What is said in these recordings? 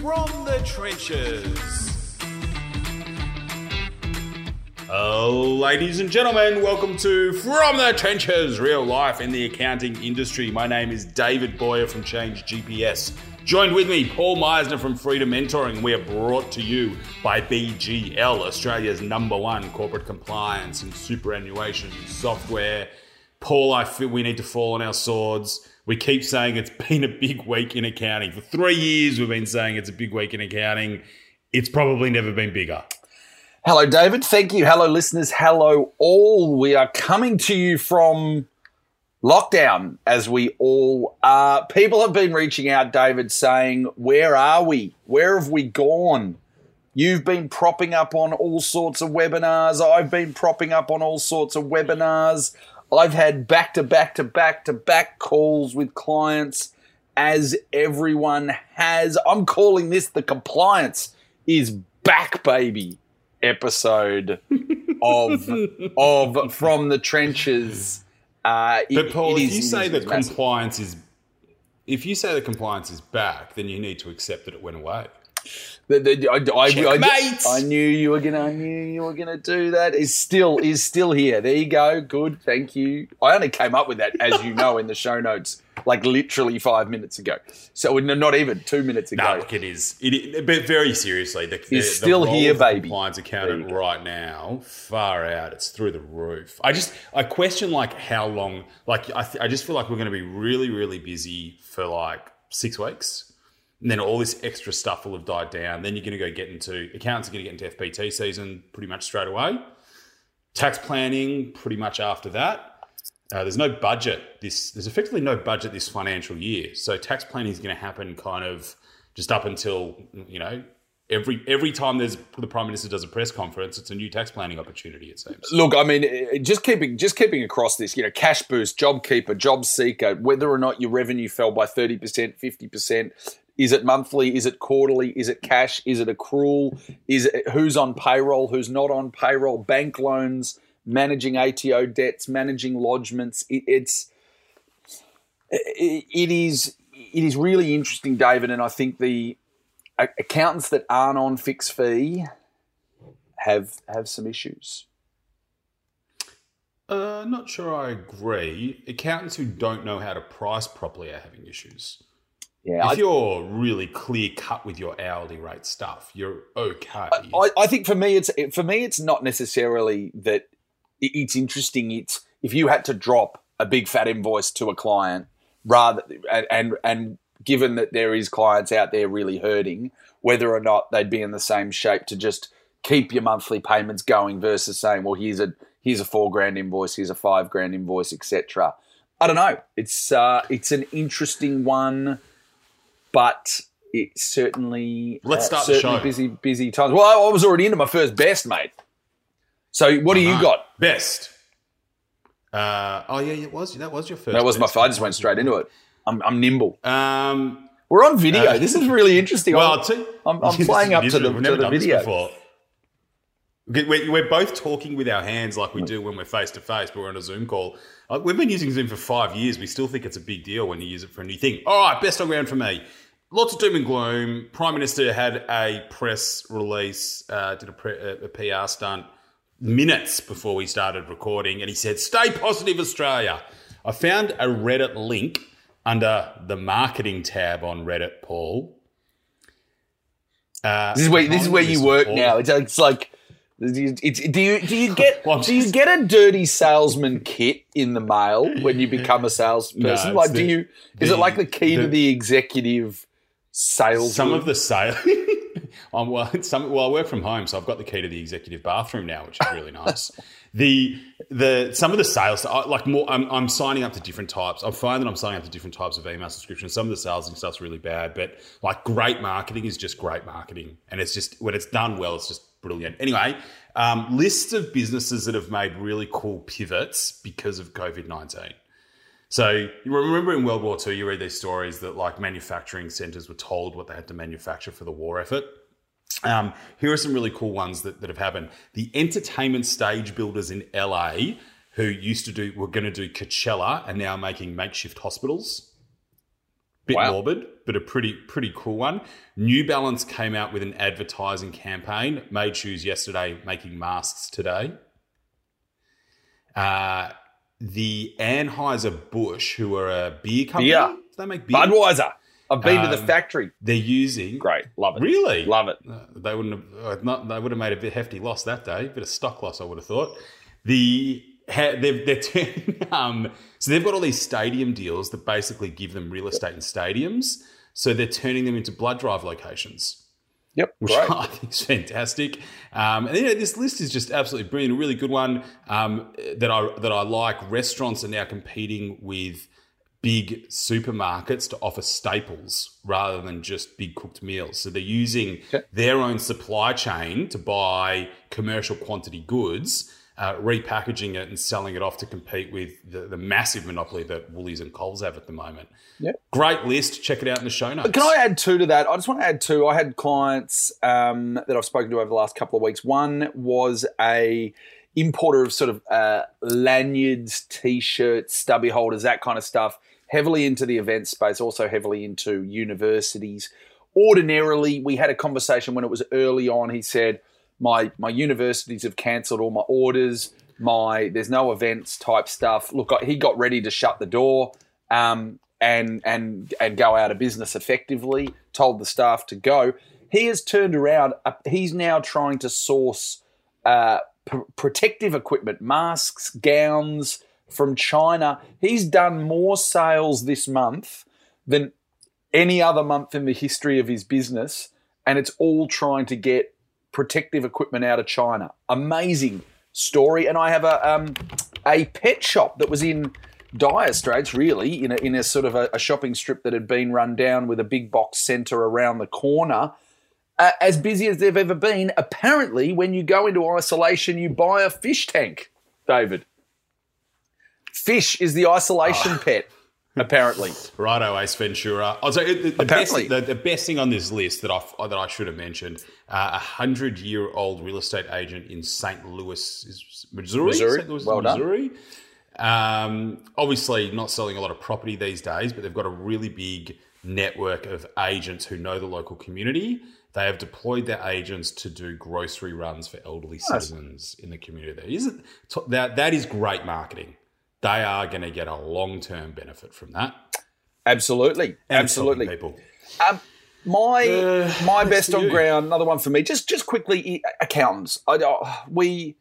From the trenches. Oh, ladies and gentlemen, welcome to From the Trenches, real life in the accounting industry. My name is David Boyar from Change GPS. Joined with me, Paul Meisner from Freedom Mentoring. We are brought to you by BGL, Australia's number one corporate compliance and superannuation software. Paul, I feel we need to fall on our swords. We keep saying it's been a big week in accounting. For three years, we've been saying it's a big week in accounting. It's probably never been bigger. Hello, David. Thank you. Hello, listeners. Hello, all. We are coming to you from lockdown, as we all are. People have been reaching out, David, saying, Where are we? Where have we gone? You've been propping up on all sorts of webinars. I've been propping up on all sorts of webinars. I've had back to back to back to back calls with clients, as everyone has. I'm calling this the compliance is back, baby episode of of from the trenches. Uh, But it- Paul, it if is- you say that compliance is, if you say that compliance is back, then you need to accept that it went away. I, I, I, knew you were gonna. I knew you were gonna do that. Is still is still here. There you go. Good. Thank you. I only came up with that, as you know, in the show notes, like literally five minutes ago. So no, not even two minutes ago. No, look, it is. It, is- but very seriously, the, the, It's still the here, baby. Compliance accountant right now, far out. It's through the roof. I just, I question like how long. Like, I, th- I just feel like we're going to be really, really busy for like six weeks. And then all this extra stuff will have died down. Then you're going to go get into accounts are going to get into FBT season pretty much straight away. Tax planning pretty much after that. Uh, there's no budget this. There's effectively no budget this financial year. So tax planning is going to happen kind of just up until you know every every time there's the prime minister does a press conference, it's a new tax planning opportunity. It seems. Look, I mean, eh, just keeping just keeping across this, you know, cash boost, job keeper, job seeker, whether or not your revenue fell by thirty percent, fifty percent, is it monthly? Is it quarterly? Is it cash? Is it accrual? Is it who's on payroll? Who's not on payroll? Bank loans, managing ATO debts, managing lodgements. It, it's it, it is it is really interesting, David, and I think the accountants that aren't on fixed fee have have some issues. Uh, not sure I agree. Accountants who don't know how to price properly are having issues. Yeah, if I, you're really clear cut with your hourly rate stuff, you're okay. I, I think for me, it's for me, it's not necessarily that it- it's interesting. It's if you had to drop a big fat invoice to a client, rather and and, and given that there is clients out there really hurting, whether or not they'd be in the same shape to just keep your monthly payments going versus saying, well, here's a here's a four grand invoice, here's a five grand invoice, etc. I don't know. It's uh, it's an interesting one, but it's certainly Let's uh, start the certainly busy busy times. Well, I, was already into my first best, mate. So what do you Uh-huh. got? Best. Uh, oh yeah, it was that was your first. That was my. best. I just went straight into it. I'm, I'm nimble. Um, We're on video. Uh, this is really interesting. well, I'm, I'll tell you- I'm, I'm playing up to the, to the video. before. We're, both talking with our hands like we do when we're face to face, but we're on a Zoom call. Uh, we've been using Zoom for five years. We still think it's a big deal when you use it for a new thing. All right, best on ground for me. Lots of doom and gloom. Prime Minister had a press release, uh, did a, pre- a, a PR stunt minutes before we started recording, and he said, "Stay positive, Australia." I found a Reddit link under the marketing tab on Reddit, Paul. Uh, This is where this is where you work Paul. now. It's, it's like. It's, do you do you get Well, do you get a dirty salesman kit in the mail when you become a salesperson? No, like, do the- you is the- it like the key to the- the executive sales? Some room? of the sale. um, well, some, well, I work from home, so I've got the key to the executive bathroom now, which is really nice. the the some of the sales, I- like more, I'm, I'm signing up to different types. I find that I'm signing up to different types of email subscriptions. Some of the sales and stuff's really bad, but like great marketing is just great marketing, and it's just when it's done well, it's just brilliant. Anyway, um, lists of businesses that have made really cool pivots because of COVID nineteen. So you remember in World War II, you read these stories that like manufacturing centers were told what they had to manufacture for the war effort. Um, here are some really cool ones that, that have happened. The entertainment stage builders in LA who used to do were going to do Coachella and now making makeshift hospitals. Bit Wow. morbid, but a pretty pretty cool one. New Balance came out with an advertising campaign. Made shoes yesterday, making masks today. Uh, the Anheuser Busch, who are a beer company. Do they make beer. Budweiser. I've been to the Um, factory. They're using Great. Love it. Really, Love it. Uh, they wouldn't have uh, not, they would have made a bit hefty loss that day, bit of stock loss. I would have thought. The they've, they're turning, um, so they've got all these stadium deals that basically give them real estate in stadiums. So they're turning them into blood drive locations, Yep. which Great. I think is fantastic. Um, and you know, this list is just absolutely brilliant. A really good one um, that I that I like. Restaurants are now competing with big supermarkets to offer staples rather than just big cooked meals. So they're using Okay. their own supply chain to buy commercial quantity goods, uh, repackaging it and selling it off to compete with the, the massive monopoly that Woolies and Coles have at the moment. Yep. Great list. Check it out in the show notes. Can I add two to that? I just want to add two. I had clients um, that I've spoken to over the last couple of weeks. One was a importer of sort of uh, lanyards, t-shirts, stubby holders, that kind of stuff. Heavily into the event space, also heavily into universities. Ordinarily, we had a conversation when it was early on. He said, "My my universities have cancelled all my orders. My there's no events type stuff. Look, he got ready to shut the door." Um, and and and go out of business effectively. Told the staff to go. He has turned around. Uh, he's now trying to source uh, pr- protective equipment, masks, gowns from China. He's done more sales this month than any other month in the history of his business, and it's all trying to get protective equipment out of China. Amazing story. And I have a um, a pet shop that was in dire straits, really, in a, in a sort of a, a shopping strip that had been run down with a big box centre around the corner. Uh, as busy as they've ever been. Apparently, when you go into isolation, you buy a fish tank, David. Fish is the isolation pet, apparently. Righto, Ace Ventura. Oh, so the, the, best, the, the best thing on this list that I that I should have mentioned: uh, a hundred year old real estate agent in St. Louis, is Missouri. Missouri. St. Louis, Well done. Missouri. Um, obviously, not selling a lot of property these days, but they've got a really big network of agents who know the local community. They have deployed their agents to do grocery runs for elderly citizens in the community. There isn't that that is great marketing. They are going to get a long term benefit from that. Absolutely, And absolutely. people. My Uh, my best on ground. Another one for me. Just just quickly, accountants. I, I- we.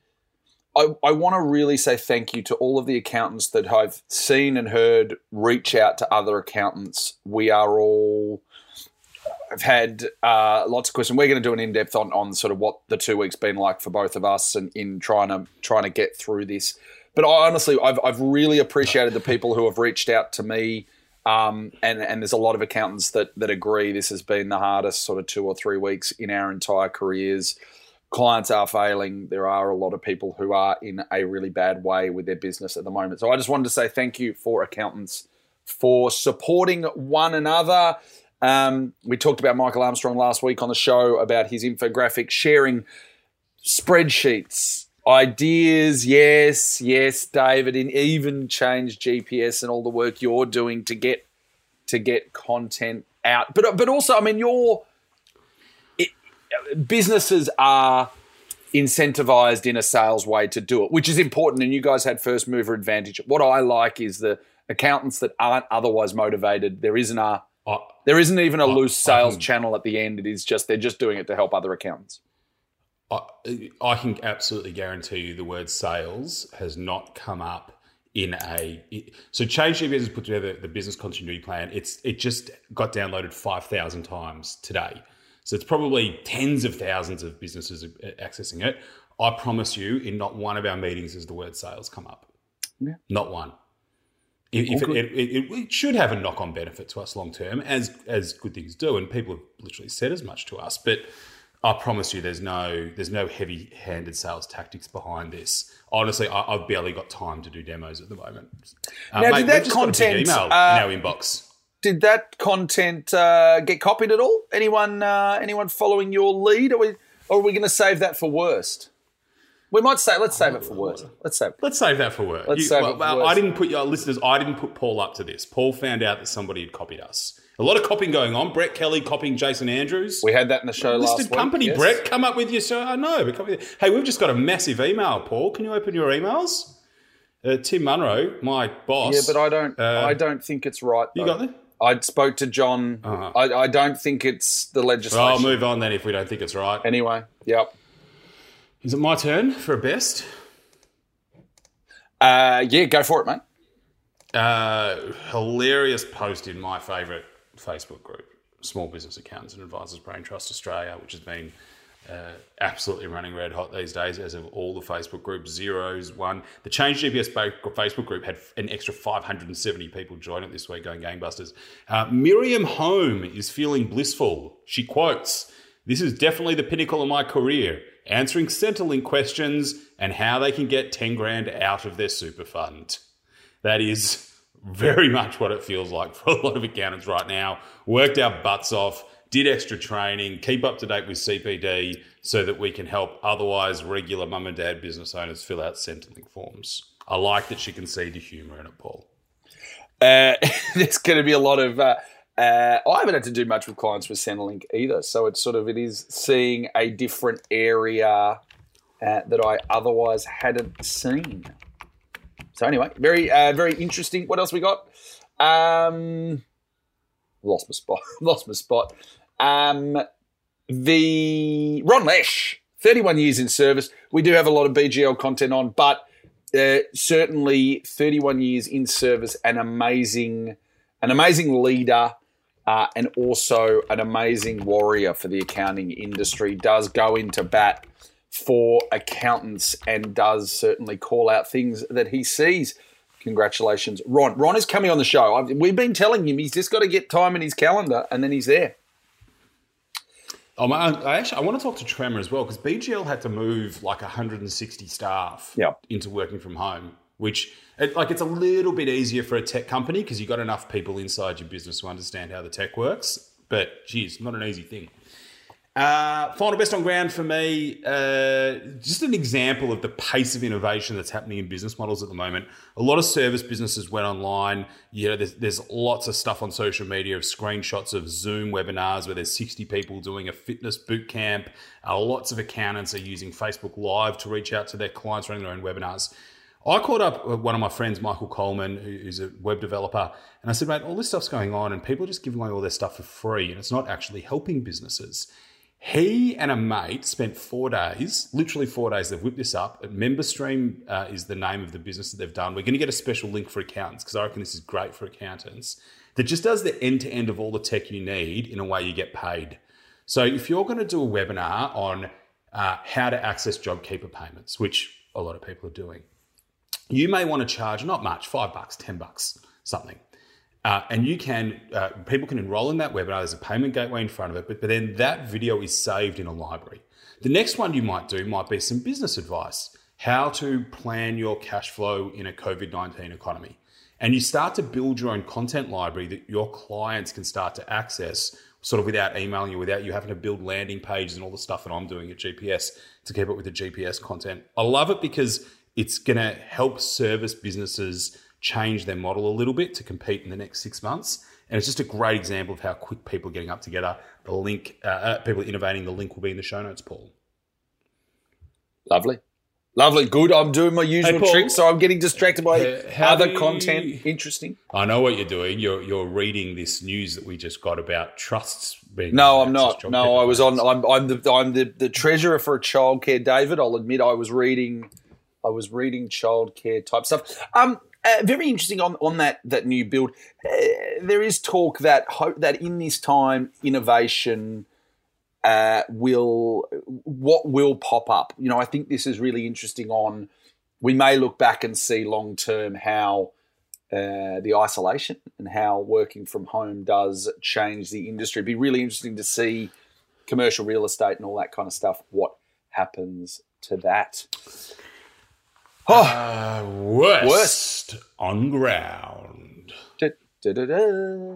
I, I want to really say thank you to all of the accountants that I've seen and heard reach out to other accountants. We are all. I've had uh, lots of questions. We're going to do an in depth on, on sort of what the two weeks been like for both of us and in trying to trying to get through this. But I, honestly, I've I've really appreciated the people who have reached out to me. Um, and and there's a lot of accountants that that agree this has been the hardest sort of two or three weeks in our entire careers. Clients are failing. There are a lot of people who are in a really bad way with their business at the moment. So I just wanted to say thank you for accountants for supporting one another. Um, we talked about Michael Armstrong last week on the show about his infographic sharing spreadsheets, ideas. Yes, yes, David, and even change GPS and all the work you're doing to get to get content out. But but also, I mean, your it, businesses are incentivized in a sales way to do it, which is important. And you guys had first mover advantage. What I like is the accountants that aren't otherwise motivated. There isn't a I, there isn't even a loose sales channel at the end. It is just they're just doing it to help other accountants. I, can absolutely guarantee you the word sales has not come up in a so change GPS has put together the business continuity plan. It's it just got downloaded 5000 times today. So it's probably tens of thousands of businesses accessing it. I promise you in not one of our meetings has the word sales come up. Yeah. not one. If, if it, it, it, it should have a knock-on benefit to us long term as as good things do and people have literally said as much to us. But I promise you, there's no there's no heavy-handed sales tactics behind this. Honestly, I, I've barely got time to do demos at the moment. Uh, Now, did that just got a big content, email uh, in our inbox? Did that content uh, get copied at all? Anyone uh, anyone following your lead? Are we, or are we going to save that for worst? We might say let's save it for worse. Let's save. It. Let's save that for work. Let's You- save well, it for well. I didn't put your listeners. I didn't put Paul up to this. Paul found out that somebody had copied us. A lot of copying going on. Brett Kelly copying Jason Andrews. We had that in the show last Listed week. company, yes. Brett. Come up with your show. I know. But come with- hey, we've just got a massive email, Paul. Can you open your emails? Uh, Tim Munro, my boss. Yeah, but I don't. Uh, I don't think it's right. You got that? I spoke to John. Uh-huh. I, I don't think it's the legislation. Well, I'll move on then if we don't think it's right. Anyway, yep. Is it my turn for a best? Uh, yeah, go for it, mate. Uh, hilarious post in my favourite Facebook group, Small Business Accountants and Advisors Brain Trust Australia, which has been uh, absolutely running red hot these days, as of all the Facebook groups, zeros, one. The Change GPS Facebook group had an extra 570 people join it this week, going gangbusters. Uh, Miriam Home is feeling blissful. She quotes, This is definitely the pinnacle of my career, answering Centrelink questions and how they can get 10 grand out of their super fund. That is very much what it feels like for a lot of accountants right now. Worked our butts off, did extra training, keep up to date with CPD so that we can help otherwise regular mum and dad business owners fill out Centrelink forms. I like that she can see the humour in it, Paul. Uh, there's going to be a lot of. Uh, uh, I haven't had to do much with clients with Centrelink either, so it's sort of it is seeing a different area uh, that I otherwise hadn't seen. So anyway, very uh, very interesting. What else we got? Um, lost my spot. lost my spot. Um, the Ron Lesh, 31 years in service. We do have a lot of BGL content on, but uh, certainly 31 years in service, an amazing, an amazing leader, uh, and also an amazing warrior for the accounting industry. Does go into bat for accountants and does certainly call out things that he sees. Congratulations, Ron. Ron is coming on the show. I've, we've been telling him he's just got to get time in his calendar, and then he's there. Oh, my, I actually I want to talk to Tremor as well because BGL had to move like 160 staff Yep. into working from home, which it, like it's a little bit easier for a tech company because you've got enough people inside your business to understand how the tech works. But geez, not an easy thing. Uh, final best on ground for me, uh, just an example of the pace of innovation that's happening in business models at the moment. A lot of service businesses went online. You know, there's, there's lots of stuff on social media of screenshots of Zoom webinars where there's 60 people doing a fitness boot camp. Uh, lots of accountants are using Facebook Live to reach out to their clients running their own webinars. I caught up with one of my friends, Michael Coleman, who's a web developer, and I said, mate, all this stuff's going on and people are just giving away all their stuff for free and it's not actually helping businesses. He and a mate spent four days, literally four days. They've whipped this up. MemberStream uh, is the name of the business that they've done. We're going to get a special link for accountants because I reckon this is great for accountants. That just does the end to end of all the tech you need in a way you get paid. So if you're going to do a webinar on uh, how to access JobKeeper payments, which a lot of people are doing, you may want to charge not much, five bucks, ten bucks, something. Uh, and you can, uh, people can enroll in that webinar. There's a payment gateway in front of it, but, but then that video is saved in a library. The next one you might do might be some business advice how to plan your cash flow in a COVID 19 economy. And you start to build your own content library that your clients can start to access sort of without emailing you, without you having to build landing pages and all the stuff that I'm doing at GPS to keep up with the GPS content. I love it because it's going to help service businesses change their model a little bit to compete in the next six months. And it's just a great example of how quick people are getting up together. The link, uh, uh, people innovating, the link will be in the show notes, Paul. Lovely. Lovely. Good. I'm doing my usual Paul. trick, so I'm getting distracted by Uh, how other you- content. Interesting. I know what you're doing. You're you're reading this news that we just got about trusts being. No, I'm not. No, I was on. I'm, I'm the I'm the, the treasurer for a childcare, David. I'll admit I was reading. I was reading childcare type stuff. Um, uh, very interesting on on that that new build. Uh, there is talk that that in this time innovation uh, will what will pop up. You know, I think this is really interesting. On we may look back and see long term how uh, the isolation and how working from home does change the industry. It'd be really interesting to see commercial real estate and all that kind of stuff. What happens to that? Oh, Uh, worst, Worst. on ground. da, da, da.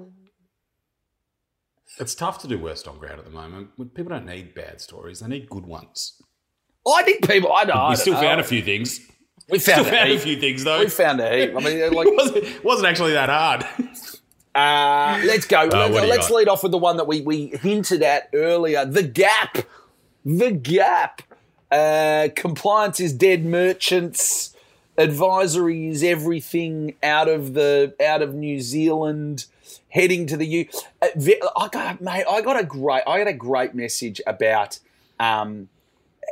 It's tough to do worst on ground at the moment. People don't need bad stories; they need good ones. I think people. I know. We still found a few things. We found, Still found a a few things though. We found a heap. I mean, like, it wasn't, wasn't actually that hard. uh, let's go. let's do you let's lead off with the one that we we hinted at earlier. The gap. The gap. Uh, compliance is dead. Merchants. Advisory is everything out of the out of New Zealand. Heading to the U. Uh, I got mate. I got a great. I got a great message about. Um,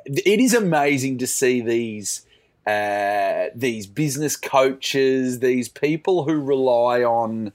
it is amazing to see these uh, these business coaches, these people who rely on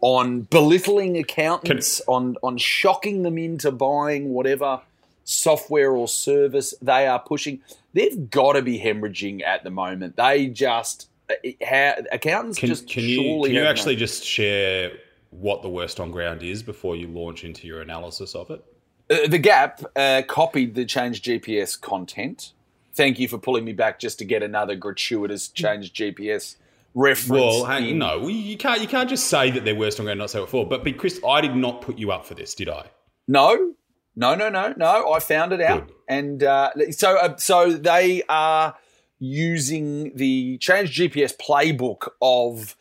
on belittling accountants, on on shocking them into buying whatever software or service they are pushing. They've got to be hemorrhaging at the moment. They just it, ha, accountants Can, just can you surely can you actually just share what the worst on ground is before you launch into your analysis of it? Uh, the Gap uh, copied the Change GPS content. Thank you for pulling me back just to get another gratuitous Change GPS reference. Well, hang, in. no, you can't. You can't just say that they're worst on ground, not say it before. But, but Chris, I did not put you up for this, did I? no, no, no, no, no. I found it out, Good. and uh, so uh, so they are using the Change GPS playbook of.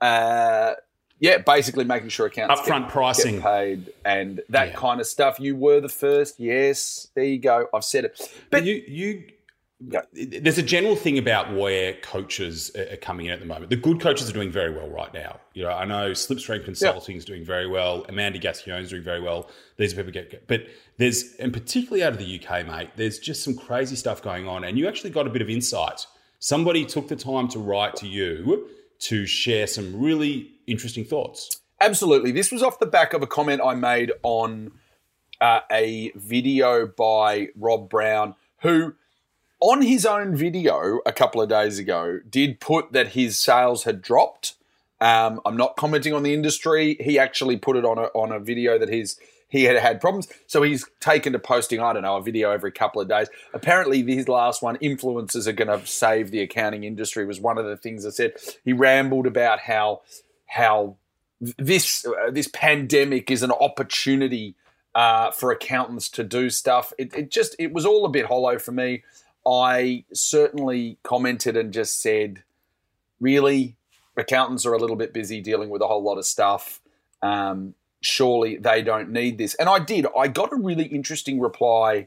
Uh, yeah, basically making sure accounts Upfront get, pricing. get paid and that Yeah. kind of stuff. You were the first. Yes, there you go. I've said it. But you, you, Yeah. there's a general thing about where coaches are coming in at the moment. The good coaches are doing very well right now. You know, I know Slipstream Consulting is doing very well. Amanda Gassion is doing very well. These are people get, but there's, and particularly out of the UK, mate, there's just some crazy stuff going on, and you actually got a bit of insight. Somebody took the time to write to you to share some really interesting thoughts. Absolutely. This was off the back of a comment I made on uh, a video by Rob Brown, who, on his own video a couple of days ago, did put that his sales had dropped. Um, I'm not commenting on the industry. He actually put it on a, on a video that his he had had problems. So he's taken to posting, I don't know, a video every couple of days. Apparently, his last one, influencers are going to save the accounting industry, was one of the things I said. He rambled about how how this uh, this pandemic is an opportunity uh, for accountants to do stuff. It, it just it was all a bit hollow for me. I certainly commented and just said, really, accountants are a little bit busy dealing with a whole lot of stuff. Um, surely they don't need this. And I did. I got a really interesting reply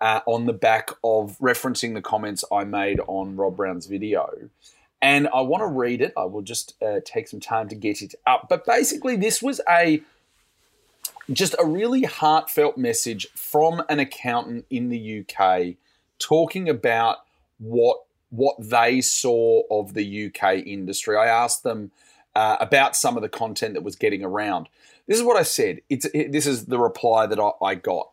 uh, on the back of referencing the comments I made on Rob Brown's video. And I want to read it. I will just uh, take some time to get it up. But basically, this was a just a really heartfelt message from an accountant in the UK talking about what what they saw of the UK industry. I asked them uh, about some of the content that was getting around. This is what I said. It's it, this is the reply that I, I got.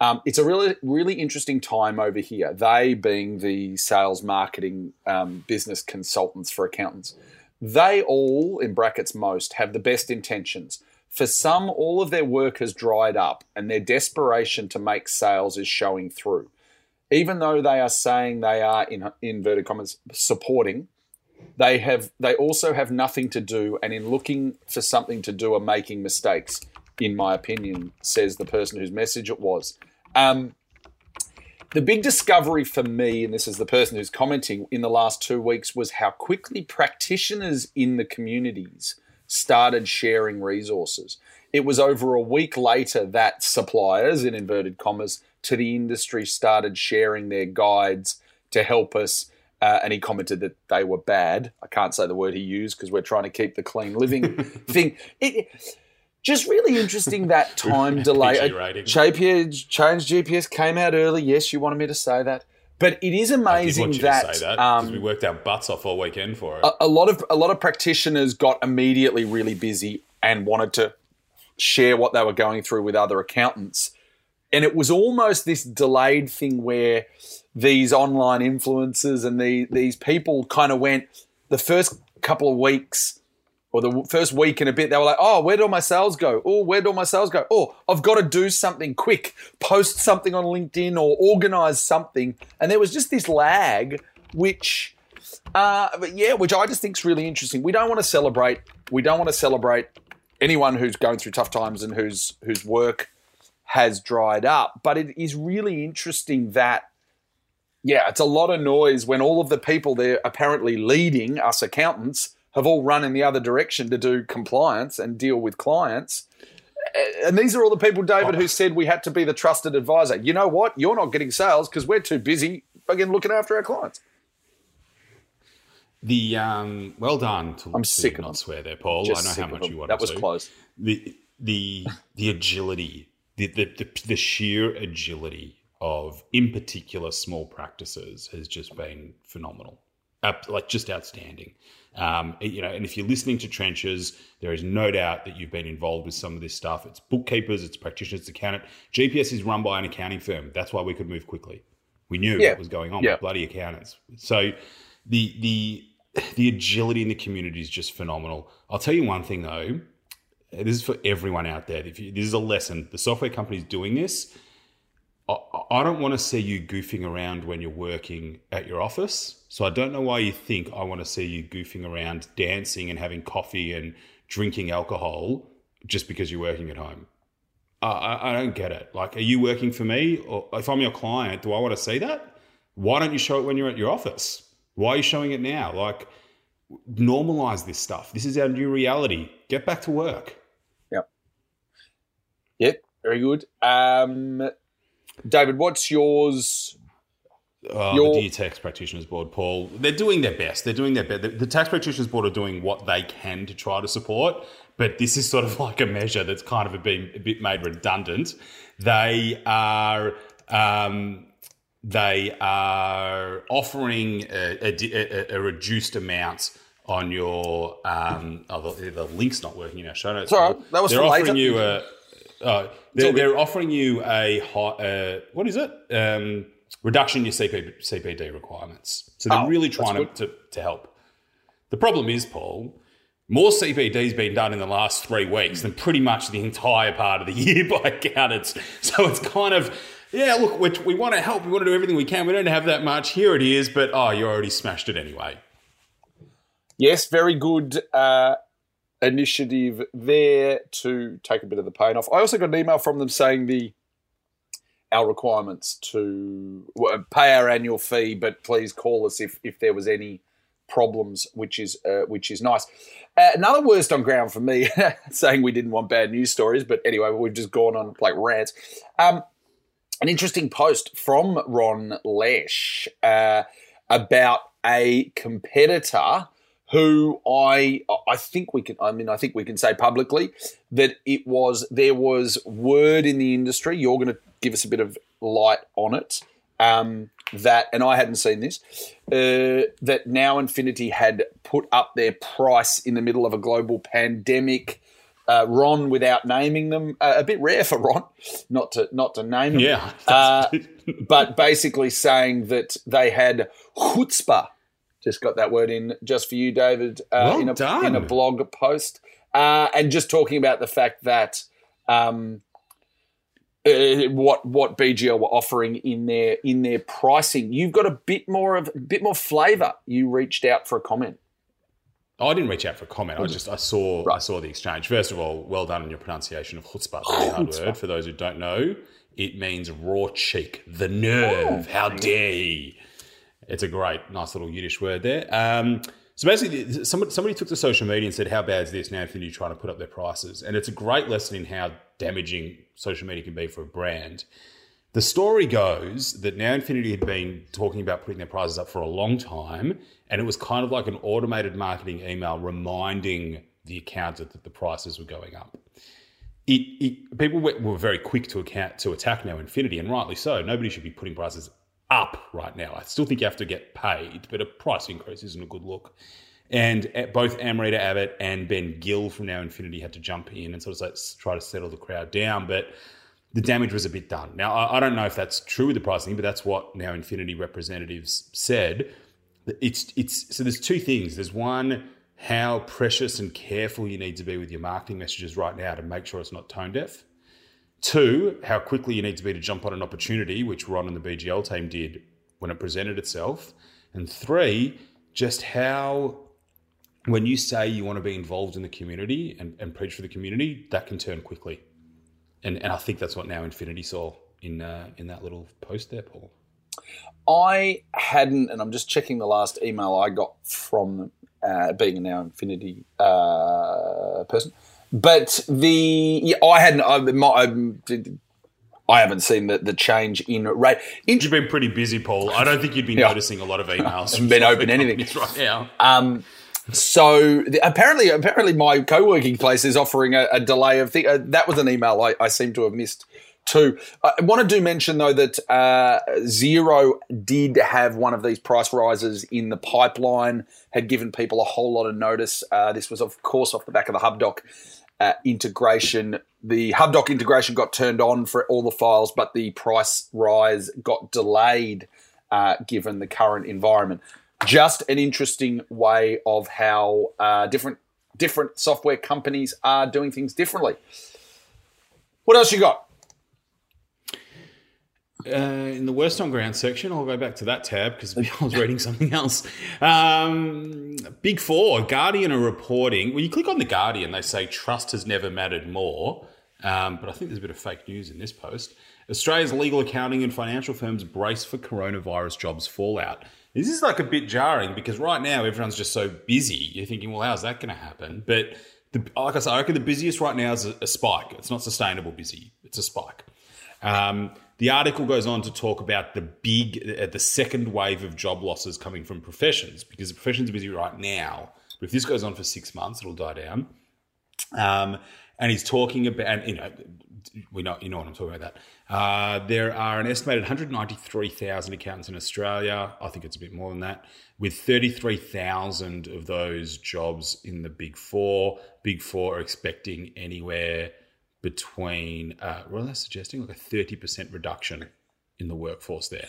Um, it's a really really interesting time over here. They being the sales marketing um, business consultants for accountants. They all, in brackets most, have the best intentions. For some, all of their work has dried up and their desperation to make sales is showing through. Even though they are saying they are, in inverted commas, supporting, they have they also have nothing to do and in looking for something to do are making mistakes in my opinion says the person whose message it was. Um, the big discovery for me and this is the person who's commenting in the last two weeks was how quickly practitioners in the communities started sharing resources. It was over a week later that suppliers in inverted commas to the industry started sharing their guides to help us uh, and he commented that they were bad. I can't say the word he used because we're trying to keep the clean living thing. It, just really interesting that time delay. Rating. JPS, Change GPS came out early. Yes, you wanted me to say that, but it is amazing that, that um, we worked our butts off all weekend for it. a, a lot of a lot of practitioners got immediately really busy and wanted to share what they were going through with other accountants. And it was almost this delayed thing where these online influencers and the, these people kind of went the first couple of weeks or the first week and a bit, they were like, oh, where'd all my sales go? Oh, where'd all my sales go? Oh, I've got to do something quick, post something on LinkedIn or organize something. And there was just this lag, which, uh, yeah, which I just think is really interesting. We don't want to celebrate, we don't want to celebrate anyone who's going through tough times and whose whose work has dried up. But it is really interesting that Yeah, it's a lot of noise when all of the people they're apparently leading, us accountants, have all run in the other direction to do compliance and deal with clients. And these are all the people, David, who said we had to be the trusted advisor. You know what? You're not getting sales because we're too busy again looking after our clients. The um, well done. To, I'm to sick of not them. swear there, Paul. Just I know how much you want to do That was close. The the the agility, the, the the the sheer agility of, in particular, small practices has just been phenomenal. Up, like just outstanding. Um, you know, and if you're listening to trenches, there is no doubt that you've been involved with some of this stuff. It's bookkeepers, it's practitioners, it's accountant. GPS is run by an accounting firm. That's why we could move quickly. We knew Yeah. what was going on Yeah. with bloody accountants. So the the the agility in the community is just phenomenal. I'll tell you one thing though. This is for everyone out there. If you, this is a lesson, the software companies doing this. I, I don't want to see you goofing around when you're working at your office. So I don't know why you think I want to see you goofing around, dancing and having coffee and drinking alcohol just because you're working at home. I, I, don't get it. Like, are you working for me? Or if I'm your client, do I want to see that? Why don't you show it when you're at your office? Why are you showing it now? Like, normalize this stuff. This is our new reality. Get back to work. Yep, very good. Um, David, what's yours? Oh, Your- the Dear Tax Practitioners Board, Paul, they're doing their best. They're doing their best. The, the Tax Practitioners Board are doing what they can to try to support, but this is sort of like a measure that's kind of been a bit made redundant. They are. Um, they are offering a, a, a, reduced amount on your. Um, oh, the, the link's not working in our show notes. Right. That was they're offering later. you a. Uh, they're, all they're offering you a high, uh, what is it? Um, reduction in your CP, CPD requirements. So they're Oh, really trying to, to, to help. The problem is, Paul, more CPD's been done in the last three weeks than pretty much the entire part of the year by accountants. So it's kind of, yeah, look, we, we want to help. We want to do everything we can. We don't have that much. Here it is, but oh, you already smashed it anyway. Yes, very good uh, initiative there to take a bit of the pain off. I also got an email from them saying the our requirements to pay our annual fee, but please call us if, if there was any problems, which is uh, which is nice. Uh, another worst on ground for me, saying we didn't want bad news stories, but anyway, we've just gone on like rants. Um, an interesting post from Ron Lesh uh, about a competitor who I I think we can I mean I think we can say publicly that it was there was word in the industry. You're going to give us a bit of light on it. Um, that and I hadn't seen this. Uh, that now Infinity had put up their price in the middle of a global pandemic. Uh, Ron, without naming them, uh, a bit rare for Ron, not to not to name them Yeah. uh, but basically saying that they had chutzpah. Just got that word in just for you, David, uh, Well in, a, done. in a blog post. Uh, and just talking about the fact that um, uh, what what BGL were offering in their in their pricing. You've got a bit more of a bit more flavour. You reached out for a comment. I didn't reach out for a comment. I just I saw I saw the exchange. First of all, well done on your pronunciation of chutzpah. Very hard Chutzpah. word for those who don't know. It means raw cheek, the nerve. How dare he? It's a great, nice little Yiddish word there. Um, so basically, somebody, somebody took to social media and said, "How bad is this?" Now Infinity trying to put up their prices, and it's a great lesson in how damaging social media can be for a brand. The story goes that Now Infinity had been talking about putting their prices up for a long time, and it was kind of like an automated marketing email reminding the accountant that the prices were going up. It, it people were, were very quick to account to attack Now Infinity, and rightly so. Nobody should be putting prices up right now. I still think you have to get paid, but a price increase isn't a good look. And uh, both Amrita Abbott and Ben Gill from Now Infinity had to jump in and sort of like try to settle the crowd down, but the damage was a bit done. Now, I, I don't know if that's true with the pricing, but that's what Now Infinity representatives said. It's it's so there's two things. There's one how precious and careful you need to be with your marketing messages right now to make sure it's not tone deaf. Two, how quickly you need to be to jump on an opportunity, which Ron and the BGL team did when it presented itself. And three, just how when you say you want to be involved in the community and, and preach for the community, that can turn quickly. And and I think that's what now Infinity saw in uh, in that little post there, Paul. I hadn't, and I'm just checking the last email I got from uh, being a now Infinity uh, person. But the yeah, I hadn't. I, my, I haven't seen the, the change in rate. In, You've been pretty busy, Paul. I don't think you'd be Yeah. noticing a lot of emails. haven't been open anything. right now. Um, so the, apparently, apparently, my co-working place is offering a, a delay of the, uh, that was an email I, I seem to have missed too. I want to do mention though that uh, Xero did have one of these price rises in the pipeline, had given people a whole lot of notice. Uh, this was, of course, off the back of the HubDoc uh, integration. The HubDoc integration got turned on for all the files, but the price rise got delayed uh, given the current environment. Just an interesting way of how uh, different different software companies are doing things differently. What else you got? Uh, in the worst on ground section, I'll go back to that tab because I was reading something else. Um, Big Four, Guardian are reporting. When you click on the Guardian, they say trust has never mattered more. Um, but I think there's a bit of fake news in this post. Australia's legal accounting and financial firms brace for coronavirus jobs fallout. This is like a bit jarring because right now everyone's just so busy. You're thinking, well, how's that going to happen? But the, like I said, I reckon the busiest right now is a, a spike. It's not sustainable busy. It's a spike. Um, the article goes on to talk about the big, uh, the second wave of job losses coming from professions because the professions are busy right now. But if this goes on for six months, it'll die down. Um, and he's talking about, and, you know, we know you know what I'm talking about. That uh, there are an estimated 193,000 accountants in Australia. I think it's a bit more than that, with 33,000 of those jobs in the Big Four. Big Four are expecting anywhere between uh, what are they suggesting? Like a 30% reduction in the workforce there.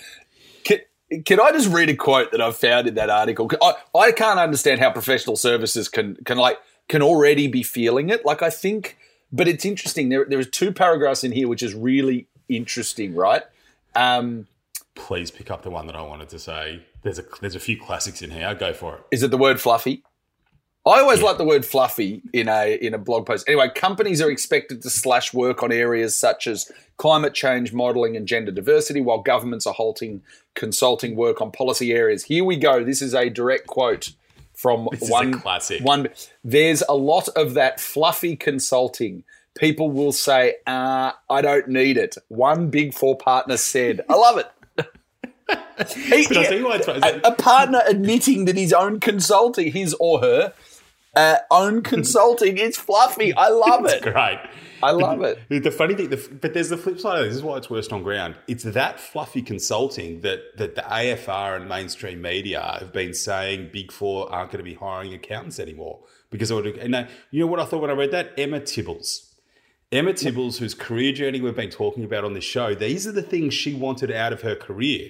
Can, can I just read a quote that I've found in that article? I, I can't understand how professional services can can like can already be feeling it. Like I think, but it's interesting. There there is two paragraphs in here which is really interesting, right? Um, Please pick up the one that I wanted to say. There's a there's a few classics in here. Go for it. is it the word fluffy? I always like the word fluffy in a in a blog post. Anyway, companies are expected to slash work on areas such as climate change modeling and gender diversity, while governments are halting consulting work on policy areas. Here we go. This is a direct quote from This is one a classic. one. There's a lot of that fluffy consulting. People will say, uh, "I don't need it." One big four partner said, "I love it." He- a, a partner admitting that his own consulting, his or her uh, own consulting, is fluffy. I love it. Great. I love it. The funny thing, the, but there's the flip side of this. This is why it's worst on ground. It's that fluffy consulting that that the AFR and mainstream media have been saying Big Four aren't going to be hiring accountants anymore because I would. And you know what I thought when I read that? Emma Tibbles. Emma Tibbles, whose career journey we've been talking about on this show, these are the things she wanted out of her career.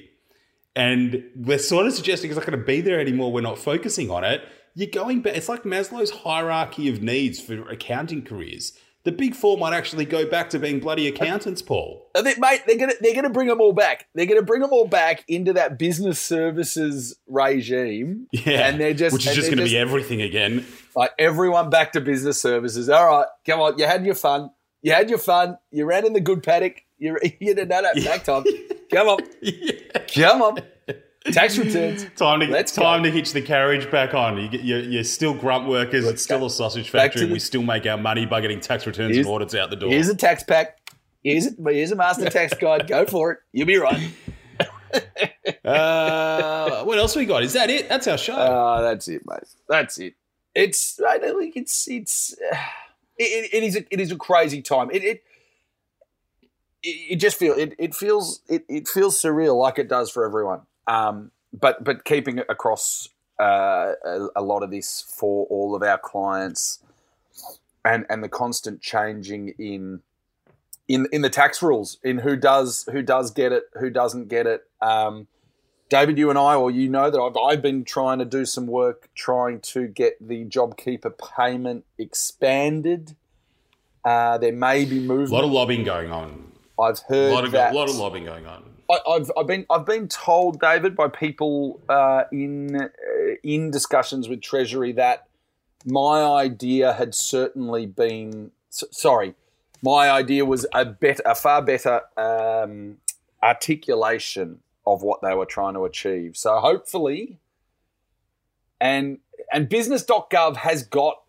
And we're sort of suggesting it's not going to be there anymore. We're not focusing on it. You're going back. It's like Maslow's hierarchy of needs for accounting careers. The big four might actually go back to being bloody accountants, Paul. Think, mate, they're gonna they're gonna bring them all back. They're gonna bring them all back into that business services regime. Yeah, and they're just which is just going to be everything again. like everyone back to business services. All right, come on, you had your fun. You had your fun. You ran in the good paddock. You you did that at back time. Come on, yeah. come on. Tax returns. Time to Let's time go. to hitch the carriage back on. You get, you're, you're still grunt workers. it's still go. a sausage factory. to and we still make our money by getting tax returns Here's- and audits out the door. Here's a tax pack. Here's a, here's a master tax guide. Go for it. You'll be right. uh, what else we got? Is that it? That's our show. Uh, that's it, mate. That's it. It's I don't think it's it's uh, it, it is a, it is a crazy time. It it it it just feel it, it feels it, it feels surreal like it does for everyone. Um, but but keeping it across uh, a, a lot of this for all of our clients, and and the constant changing in in in the tax rules in who does who does get it, who doesn't get it. Um, David, you and I, or you know that I've, I've been trying to do some work trying to get the JobKeeper payment expanded. Uh, there may be a lot of lobbying going on. I've A heard lot of that. lot of lobbying going on. I, I've, I've been I've been told, David, by people uh, in uh, in discussions with Treasury that my idea had certainly been sorry, my idea was a better, a far better um, articulation of what they were trying to achieve. So hopefully, and and business.gov has got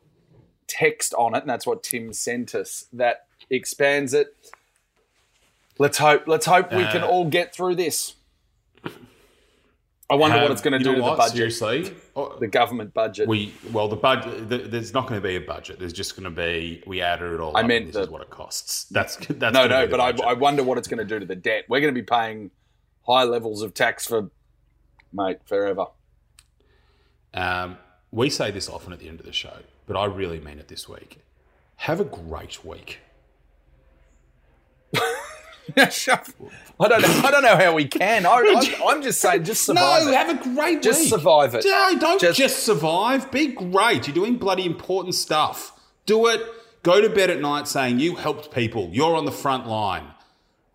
text on it, and that's what Tim sent us that expands it. Let's hope. Let's hope we can Uh, all get through this. I wonder what it's going to do to the budget, Seriously, Oh, the government budget. we well the budget. The, there's not going to be a budget. There's just going to be we added it all. I up meant and this the- is what it costs. That's that's no, no, but I. I wonder what it's going to do to the debt. We're going to be paying high levels of tax for, mate, forever. Um, we say this often at the end of the show, but I really mean it this week. Have a great week. I don't know. I don't know how we can. I, I'm just saying, just survive. no, it. have a great day. Just week. survive it. No, don't Just- just, survive. Be great. You're doing bloody important stuff. Do it. Go to bed at night saying you helped people. You're on the front line.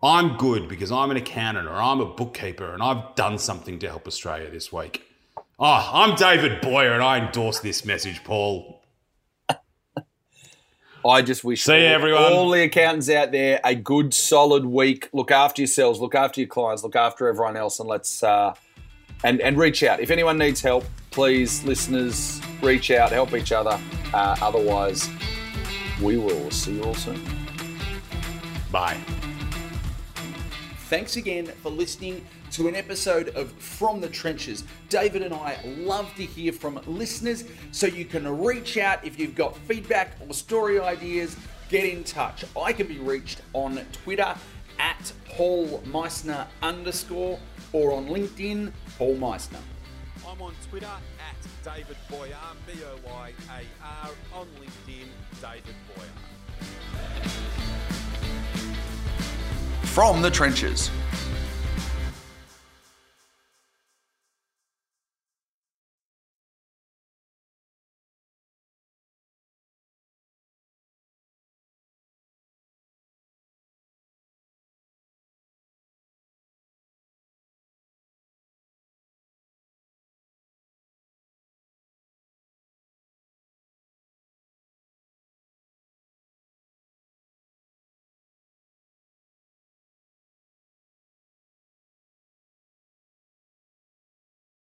I'm good because I'm an accountant or I'm a bookkeeper and I've done something to help Australia this week. Oh, I'm David Boyar and I endorse this message, Paul. I just wish See all, everyone. all the accountants out there a good, solid week. Look after yourselves. Look after your clients. Look after everyone else, and let's uh, and and reach out if anyone needs help. Please, listeners, reach out, help each other. Uh, otherwise, we will see you all soon. Bye. Thanks again for listening to an episode of From the Trenches. David and I love to hear from listeners, so you can reach out if you've got feedback or story ideas. Get in touch. I can be reached on Twitter at Paul Meissner underscore or on LinkedIn, Paul Meissner. I'm on Twitter at David Boyar, B O Y A R, on LinkedIn, David Boyar. From the Trenches